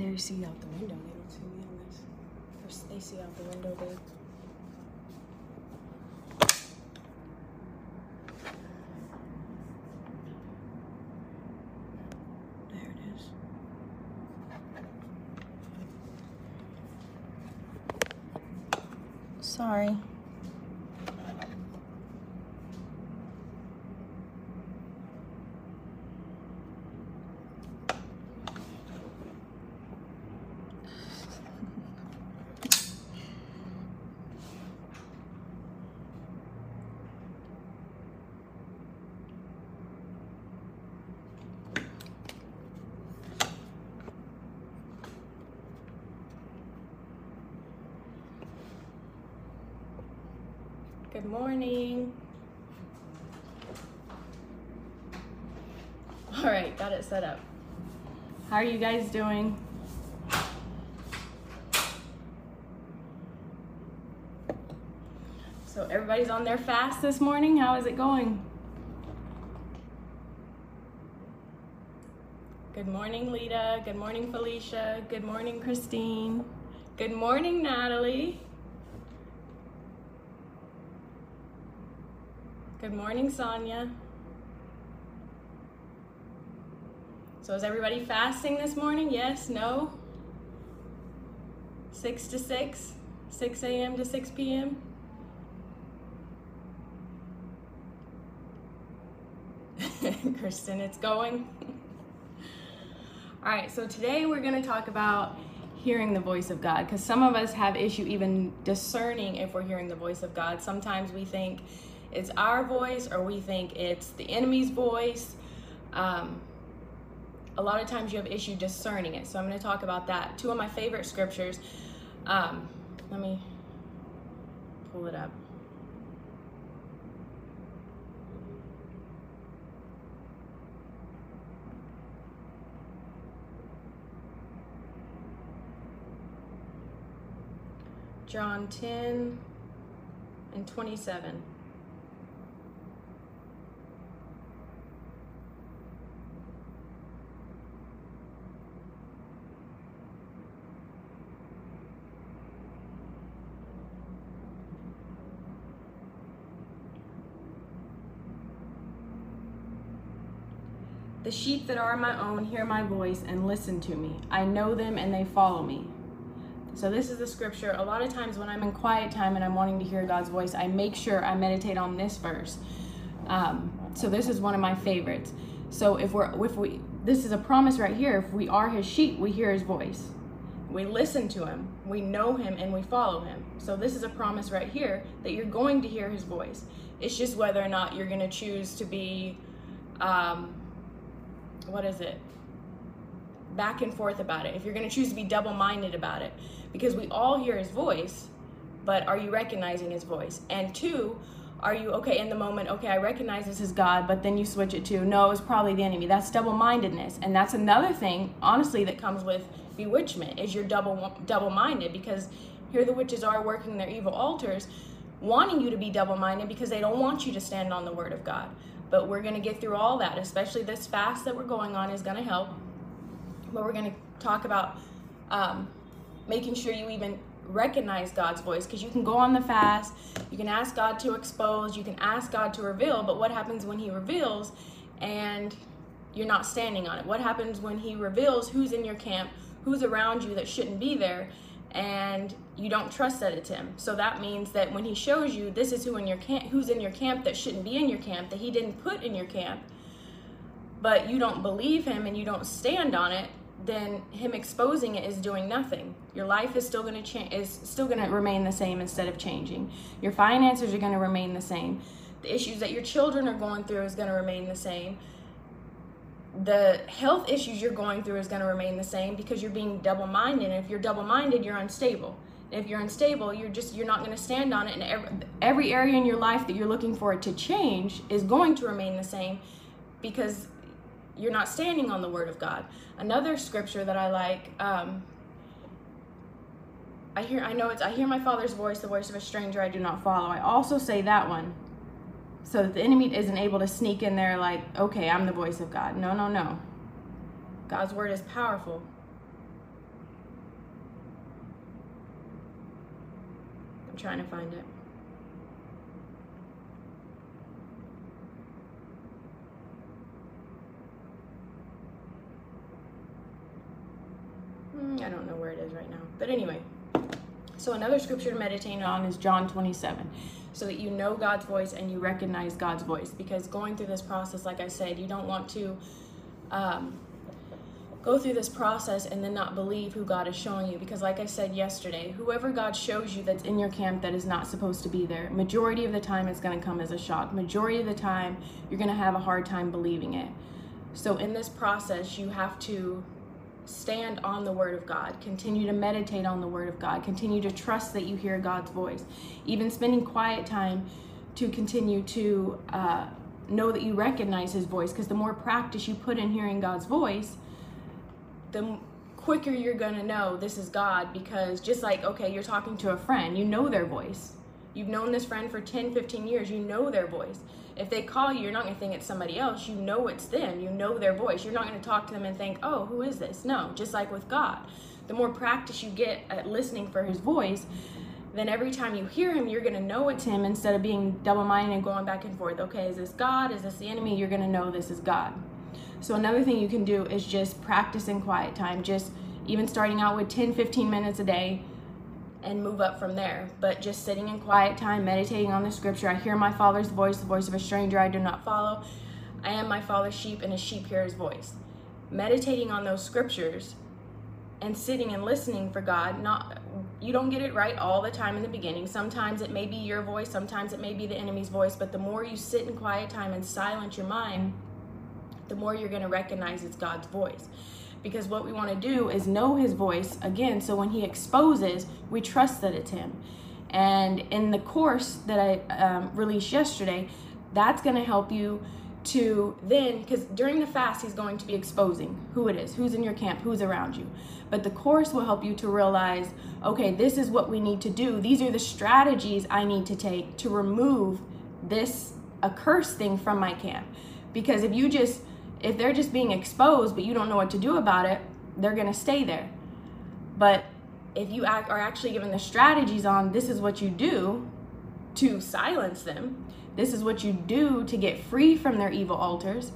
They see out the window. They don't see me on this. They see out the window, babe. There it is. Sorry. Good morning. All right, got it set up. How are you guys doing? So everybody's on their fast this morning. How is it going? Good morning, Lita. Good morning, Felicia. Good morning, Christine. Good morning, Natalie. Good morning, Sonia. So is everybody fasting this morning? Yes? No? 6 to 6? 6 a.m. to 6 p.m.? Kristen, it's going. All right, so today we're going to talk about hearing the voice of God because some of us have issue even discerning if we're hearing the voice of God. Sometimes we think it's our voice or we think it's the enemy's voice. Um, a lot of times you have issue discerning it. So I'm going to talk about that. Two of my favorite scriptures. Um, let me pull it up. John 10 and 27. The sheep that are my own hear my voice and listen to me. I know them and they follow me. So this is the scripture. A lot of times when I'm in quiet time and I'm wanting to hear God's voice, I make sure I meditate on this verse. Um, so this is one of my favorites. So if we're if we this is a promise right here. If we are His sheep, we hear His voice. We listen to Him. We know Him and we follow Him. So this is a promise right here that you're going to hear His voice. It's just whether or not you're going to choose to be, um, what is it? back and forth about it, if you're going to choose to be double minded about it, because we all hear his voice, but are you recognizing his voice? And two, are you okay in the moment? Okay, I recognize this is God, but then you switch it to no, it's probably the enemy. That's double mindedness, and that's another thing, honestly, that comes with bewitchment is you're double double minded because here the witches are working their evil altars, wanting you to be double minded because they don't want you to stand on the word of God. But we're going to get through all that, especially this fast that we're going on is going to help but we're going to talk about um, making sure you even recognize God's voice because you can go on the fast, you can ask God to expose, you can ask God to reveal, but what happens when He reveals and you're not standing on it? What happens when He reveals who's in your camp, who's around you that shouldn't be there, and you don't trust that it's Him? So that means that when He shows you this is who in your camp, who's in your camp that shouldn't be in your camp, that He didn't put in your camp, but you don't believe Him and you don't stand on it, then him exposing it is doing nothing. Your life is still going to change is still going to remain the same instead of changing. Your finances are going to remain the same. The issues that your children are going through is going to remain the same. The health issues you're going through is going to remain the same because you're being double-minded. And if you're double-minded, you're unstable. And if you're unstable, you're just you're not going to stand on it and every, every area in your life that you're looking for it to change is going to remain the same because you're not standing on the word of God. Another scripture that I like, um, I hear, I know it's, I hear my father's voice, the voice of a stranger I do not follow. I also say that one so that the enemy isn't able to sneak in there like, okay, I'm the voice of God. No, no, no. God's word is powerful. I'm trying to find it. Hmm, I don't know where it is right now. But anyway, so another scripture to meditate on is John 27 so that you know God's voice and you recognize God's voice. Because going through this process, like I said, you don't want to um, go through this process and then not believe who God is showing you. Because, like I said yesterday, whoever God shows you that's in your camp that is not supposed to be there, majority of the time it's going to come as a shock. Majority of the time, you're going to have a hard time believing it. So, in this process, you have to stand on the word of God, continue to meditate on the word of God, continue to trust that you hear God's voice, even spending quiet time to continue to uh, know that you recognize his voice. Because the more practice you put in hearing God's voice, the quicker you're going to know this is God. Because just like, okay, you're talking to a friend, you know their voice. You've known this friend for 10, 15 years, you know their voice. If they call you, you're not going to think it's somebody else. You know it's them. You know their voice. You're not going to talk to them and think, oh, who is this? No, just like with God. The more practice you get at listening for his voice, then every time you hear him, you're going to know it's him instead of being double minded and going back and forth. Okay, is this God? Is this the enemy? You're going to know this is God. So, another thing you can do is just practice in quiet time. Just even starting out with 10, 15 minutes a day and move up from there. But just sitting in quiet time, meditating on the scripture. I hear my father's voice, the voice of a stranger I do not follow. I am my father's sheep, and a sheep hear his voice. Meditating on those scriptures and sitting and listening for God, not you don't get it right all the time in the beginning. Sometimes it may be your voice, sometimes it may be the enemy's voice, but the more you sit in quiet time and silence your mind, the more you're going to recognize it's God's voice because what we want to do is know his voice. Again so when he exposes we trust that it's him. And in the course that i um, released yesterday that's going to help you to then because during the fast he's going to be exposing who it is who's in your camp who's around you. But the course will help you to realize okay this is what we need to do. These are the strategies i need to take to remove this accursed thing from my camp. Because if you just if they're just being exposed but you don't know what to do about it, they're going to stay there. But if you act, are actually given the strategies on this is what you do to silence them, this is what you do to get free from their evil altars,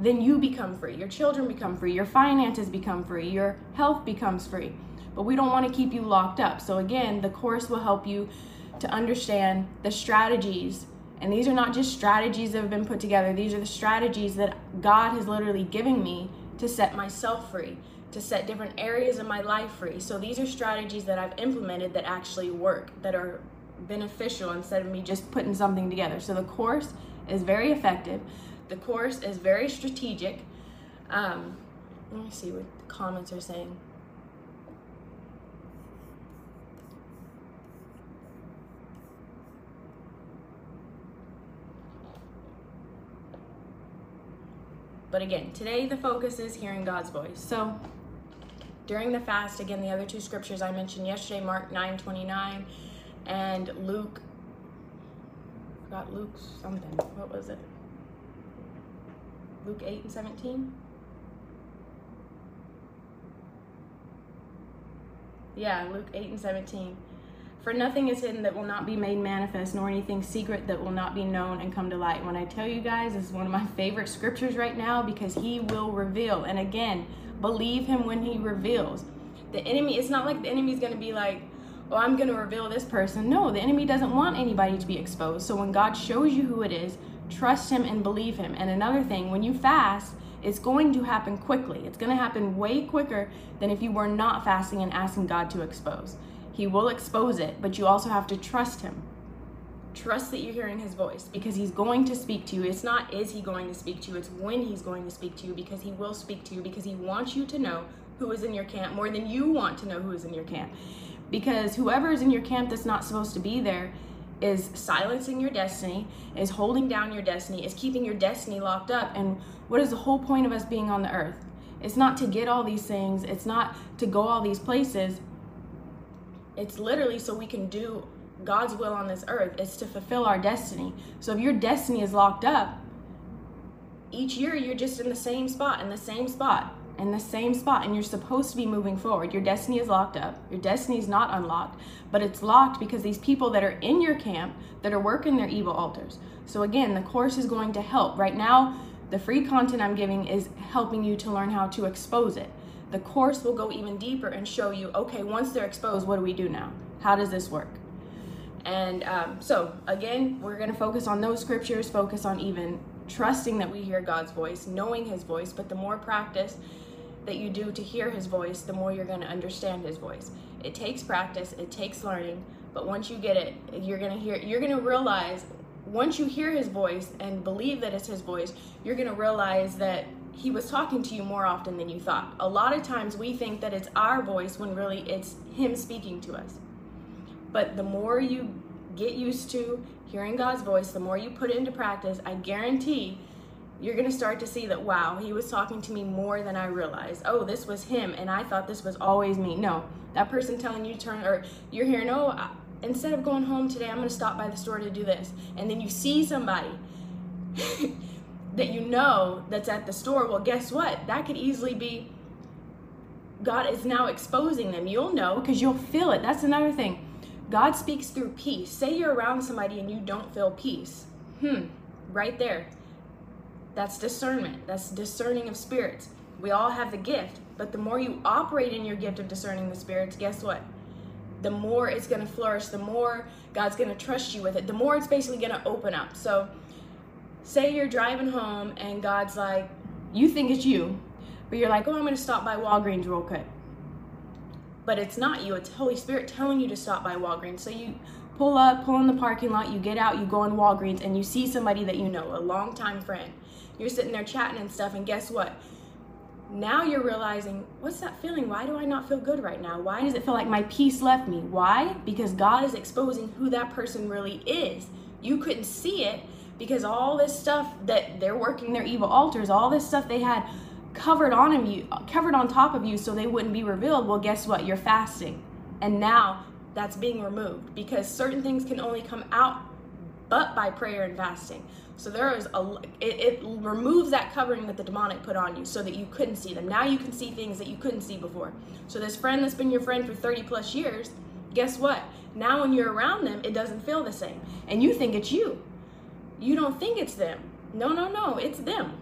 then you become free. Your children become free. Your finances become free. Your health becomes free. But we don't want to keep you locked up. So, again, the course will help you to understand the strategies and these are not just strategies that have been put together, these are the strategies that God has literally given me to set myself free, to set different areas of my life free. So these are strategies that I've implemented that actually work, that are beneficial instead of me just putting something together. So the course is very effective. The course is very strategic. Um, let me see what the comments are saying. But again, today the focus is hearing God's voice. So during the fast, again, the other two scriptures I mentioned yesterday, Mark 9 29 and Luke, got Luke something. What was it? Luke 8 and 17? Yeah, Luke 8 and 17. For nothing is hidden that will not be made manifest, nor anything secret that will not be known and come to light. When I tell you guys, this is one of my favorite scriptures right now because he will reveal. And again, believe him when he reveals. The enemy, it's not like the enemy's going to be like, oh, I'm going to reveal this person. No, the enemy doesn't want anybody to be exposed. So when God shows you who it is, trust him and believe him. And another thing, when you fast, it's going to happen quickly. It's going to happen way quicker than if you were not fasting and asking God to expose. He will expose it, but you also have to trust him. Trust that you're hearing his voice because he's going to speak to you. It's not is he going to speak to you, it's when he's going to speak to you because he will speak to you because he wants you to know who is in your camp more than you want to know who is in your camp. Because whoever is in your camp that's not supposed to be there is silencing your destiny, is holding down your destiny, is keeping your destiny locked up. And what is the whole point of us being on the earth? It's not to get all these things, it's not to go all these places. It's literally so we can do God's will on this earth. It's to fulfill our destiny. So if your destiny is locked up, each year you're just in the same spot, in the same spot. in the same spot and you're supposed to be moving forward. Your destiny is locked up. Your destiny is not unlocked, but it's locked because these people that are in your camp that are working their evil altars. So again, the course is going to help. Right now, the free content I'm giving is helping you to learn how to expose it. The course will go even deeper and show you, okay, once they're exposed, what do we do now? How does this work? And um, so, again, we're going to focus on those scriptures, focus on even trusting that we hear God's voice, knowing His voice. But the more practice that you do to hear His voice, the more you're going to understand His voice. It takes practice, it takes learning, but once you get it, you're going to hear, you're going to realize once you hear His voice and believe that it's His voice, you're going to realize that He was talking to you more often than you thought. A lot of times we think that it's our voice when really it's Him speaking to us. But the more you get used to hearing God's voice, the more you put it into practice, I guarantee you're going to start to see that, wow, he was talking to me more than I realized. Oh, this was him, and I thought this was always me. No, that person telling you to turn, or you're hearing, oh, I, instead of going home today, I'm going to stop by the store to do this. And then you see somebody that you know that's at the store. Well, guess what? That could easily be God is now exposing them. You'll know because you'll feel it. That's another thing God speaks through peace. Say you're around somebody and you don't feel peace. Hmm, right there. That's discernment. That's discerning of spirits. We all have the gift, but the more you operate in your gift of discerning the spirits, guess what? The more it's going to flourish, the more God's going to trust you with it, the more it's basically going to open up. So, say you're driving home and God's like, you think it's you, but you're like, oh, I'm going to stop by Walgreens real quick but it's not you. It's Holy Spirit telling you to stop by Walgreens. So you pull up, pull in the parking lot, you get out, you go in Walgreens, and you see somebody that you know, a longtime friend. You're sitting there chatting and stuff, and guess what? Now you're realizing, what's that feeling? Why do I not feel good right now? Why does it feel like my peace left me? Why? Because God is exposing who that person really is. You couldn't see it because all this stuff that they're working their evil altars, all this stuff they had covered on you covered on top of you so they wouldn't be revealed well guess what? You're fasting. And now that's being removed because certain things can only come out but by prayer and fasting. So there is a it, it removes that covering that the demonic put on you so that you couldn't see them. Now you can see things that you couldn't see before. So this friend that's been your friend for 30 plus years guess what? Now when you're around them it doesn't feel the same. And you think it's you you don't think it's them no no no it's them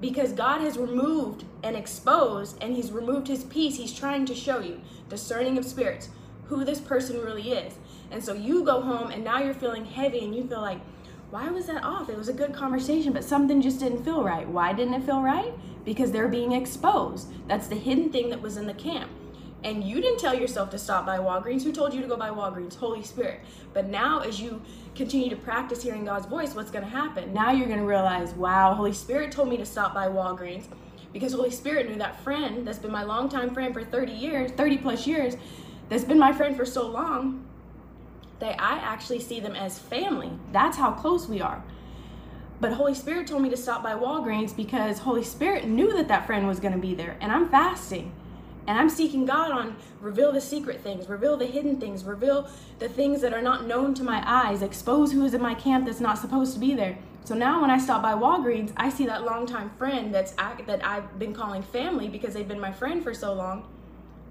because God has removed and exposed and he's removed his peace. He's trying to show you, discerning of spirits, who this person really is. And so you go home and now you're feeling heavy and you feel like, why was that off? It was a good conversation, but something just didn't feel right. Why didn't it feel right? Because they're being exposed. That's the hidden thing that was in the camp and you didn't tell yourself to stop by Walgreens. Who told you to go by Walgreens? Holy Spirit. But now, as you continue to practice hearing God's voice, what's going to happen? Now you're going to realize, wow, Holy Spirit told me to stop by Walgreens because Holy Spirit knew that friend that's been my longtime friend for 30 years, 30 plus years, that's been my friend for so long that I actually see them as family. That's how close we are. But Holy Spirit told me to stop by Walgreens because Holy Spirit knew that that friend was going to be there, and I'm fasting. And I'm seeking God on reveal the secret things, reveal the hidden things, reveal the things that are not known to my eyes, expose who is in my camp that's not supposed to be there. So now when I stop by Walgreens, I see that longtime friend that's that I've been calling family because they've been my friend for so long.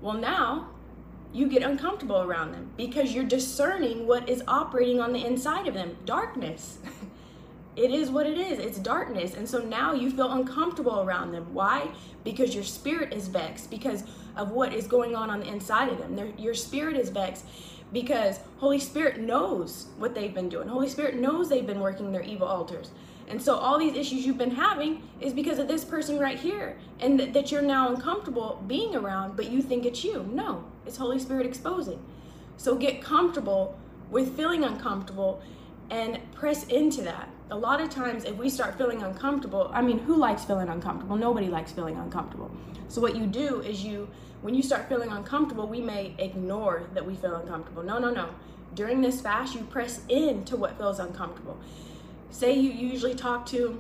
Well, now you get uncomfortable around them because you're discerning what is operating on the inside of them, darkness. it is what it is. It's darkness. And so now you feel uncomfortable around them. Why? Because your spirit is vexed because of what is going on on the inside of them. Your spirit is vexed because Holy Spirit knows what they've been doing. Holy Spirit knows they've been working their evil altars. And so all these issues you've been having is because of this person right here and th- that you're now uncomfortable being around, but you think it's you. No, it's Holy Spirit exposing. So get comfortable with feeling uncomfortable and press into that a lot of times if we start feeling uncomfortable i mean who likes feeling uncomfortable? Nobody likes feeling uncomfortable. So what you do is you when you start feeling uncomfortable we may ignore that we feel uncomfortable. No no no. During this fast you press into what feels uncomfortable. Say you usually talk to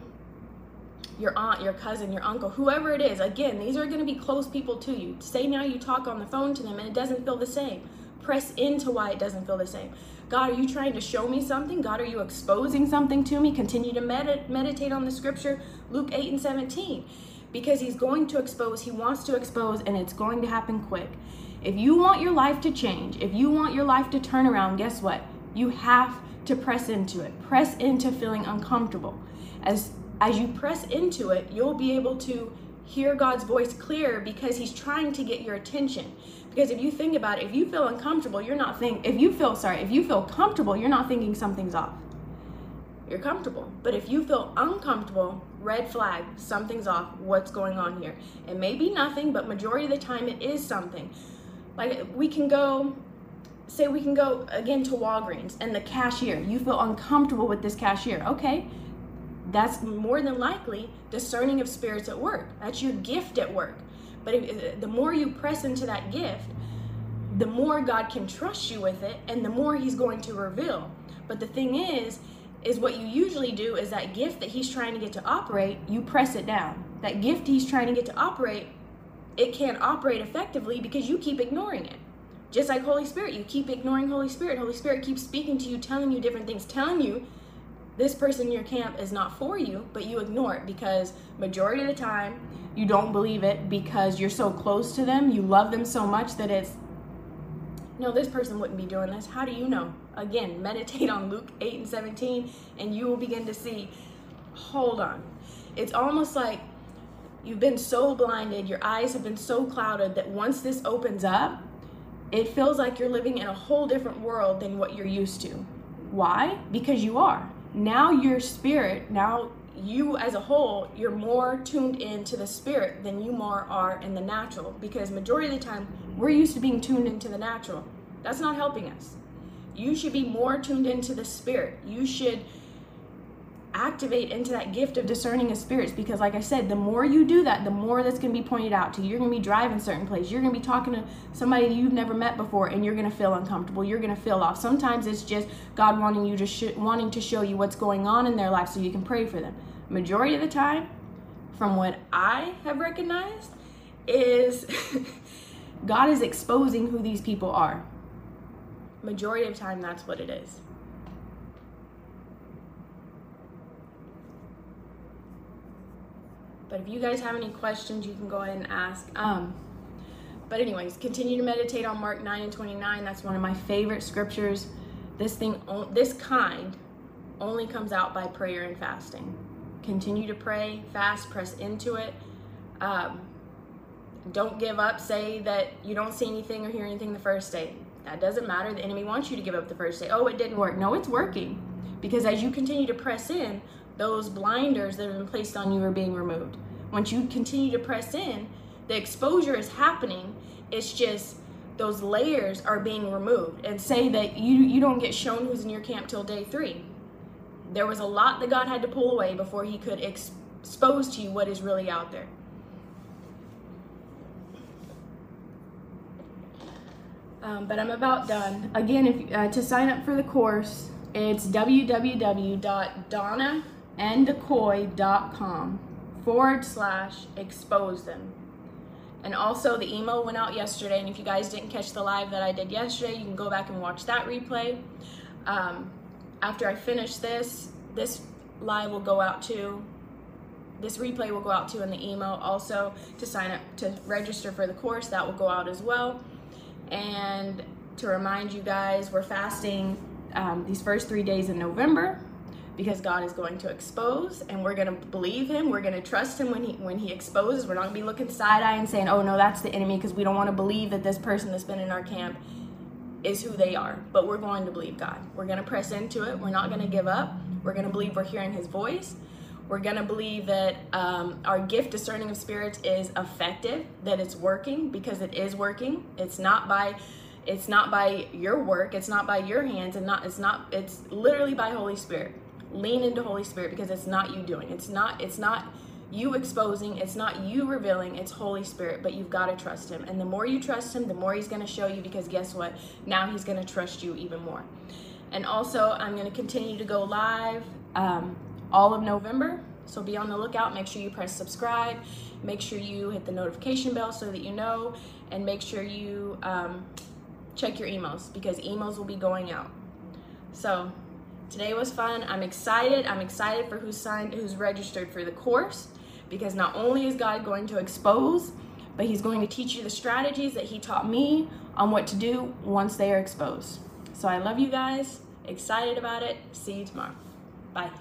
your aunt your cousin your uncle whoever it is. Again these are going to be close people to you. Say now you talk on the phone to them and it doesn't feel the same press into why it doesn't feel the same God, are you trying to show me something? God, are you exposing something to me? Continue to med- meditate on the scripture, Luke 8 and 17. because he's going to expose, he wants to expose, and it's going to happen quick. If you want your life to change, if you want your life to turn around, guess what? You have to press into it. Press into feeling uncomfortable. As as you press into it, you'll be able to hear God's voice clear because he's trying to get your attention. Because if you think about it, if you feel uncomfortable, you're not think if you feel sorry, if you feel comfortable, you're not thinking something's off. You're comfortable. But if you feel uncomfortable, red flag, something's off. What's going on here? It may be nothing, but majority of the time it is something. Like we can go say we can go again to Walgreens and the cashier, you feel uncomfortable with this cashier. Okay, that's more than likely discerning of spirits at work. That's your gift at work. But if, uh, the more you press into that gift, the more God can trust you with it and the more He's going to reveal. But the thing is, is what you usually do is that gift that He's trying to get to operate, you press it down. That gift He's trying to get to operate, it can't operate effectively because you keep ignoring it. Just like Holy Spirit, you keep ignoring Holy Spirit. Holy Spirit keeps speaking to you, telling you different things, telling you this person in your camp is not for you, but you ignore it because majority of the time you don't believe it because you're so close to them, you love them so much that it's no, this person wouldn't be doing this. How do you know? Again, meditate on Luke 8 and 17, and you will begin to see. Hold on. It's almost like you've been so blinded, your eyes have been so clouded that once this opens up, it feels like you're living in a whole different world than what you're used to. Why? Because you are. Now your spirit, now you as a whole, you're more tuned into the spirit than you more are in the natural. Because majority of the time, we're used to being tuned into the natural. That's not helping us. You should be more tuned into the spirit. You should activate into that gift of discerning of spirits because like i said the more you do that the more that's going to be pointed out to you. You're going to be driving certain place you're going to be talking to somebody you've never met before and you're going to feel uncomfortable. You're going to feel off. Sometimes it's just god wanting you to sh- wanting to show you what's going on in their life so you can pray for them. Majority of the time from what i have recognized is god is exposing who these people are. Majority of time that's what it is But if you guys have any questions, you can go ahead and ask. Um, but anyways, continue to meditate on Mark 9 and 29. That's one of my favorite scriptures. This thing, this kind, only comes out by prayer and fasting. Continue to pray, fast, press into it. Um, don't give up. Say that you don't see anything or hear anything the first day. That doesn't matter. The enemy wants you to give up the first day. Oh, it didn't work. No, it's working. Because as you continue to press in, those blinders that have been placed on you are being removed. Once you continue to press in, the exposure is happening. It's just those layers are being removed. And say that you you don't get shown who's in your camp till day three. There was a lot that God had to pull away before He could ex- expose to you what is really out there. Um, but I'm about done. Again, if uh, to sign up for the course, it's www.donna anddoquoi.com forward slash expose them. And also, the email went out yesterday. And if you guys didn't catch the live that I did yesterday, you can go back and watch that replay. Um, after I finish this, this live will go out to, this replay will go out to in the email. Also, to sign up to register for the course, that will go out as well. And to remind you guys, we're fasting um, these first three days in November because God is going to expose and we're going to believe him. We're going to trust him when he when he exposes. We're not going to be looking side-eye and saying, "Oh no, that's the enemy" because we don't want to believe that this person that's been in our camp is who they are. But we're going to believe God. We're going to press into it. We're not going to give up. We're going to believe we're hearing his voice. We're going to believe that um, our gift discerning of spirits is effective, that it's working because it is working. It's not by it's not by your work, it's not by your hands and not it's not it's literally by Holy Spirit lean into holy spirit because it's not you doing. It's not it's not you exposing. It's not you revealing. It's holy spirit but you've got to trust him. And the more you trust him the more he's going to show you because guess what? Now he's going to trust you even more. And also i'm going to continue to go live um, all of november. So be on the lookout. Make sure you press subscribe. Make sure you hit the notification bell so that you know. And make sure you um, check your emails because emails will be going out. So Today was fun. I'm excited. I'm excited for who's signed, who's registered for the course because not only is God going to expose, but He's going to teach you the strategies that He taught me on what to do once they are exposed. So I love you guys, excited about it. See you tomorrow. Bye.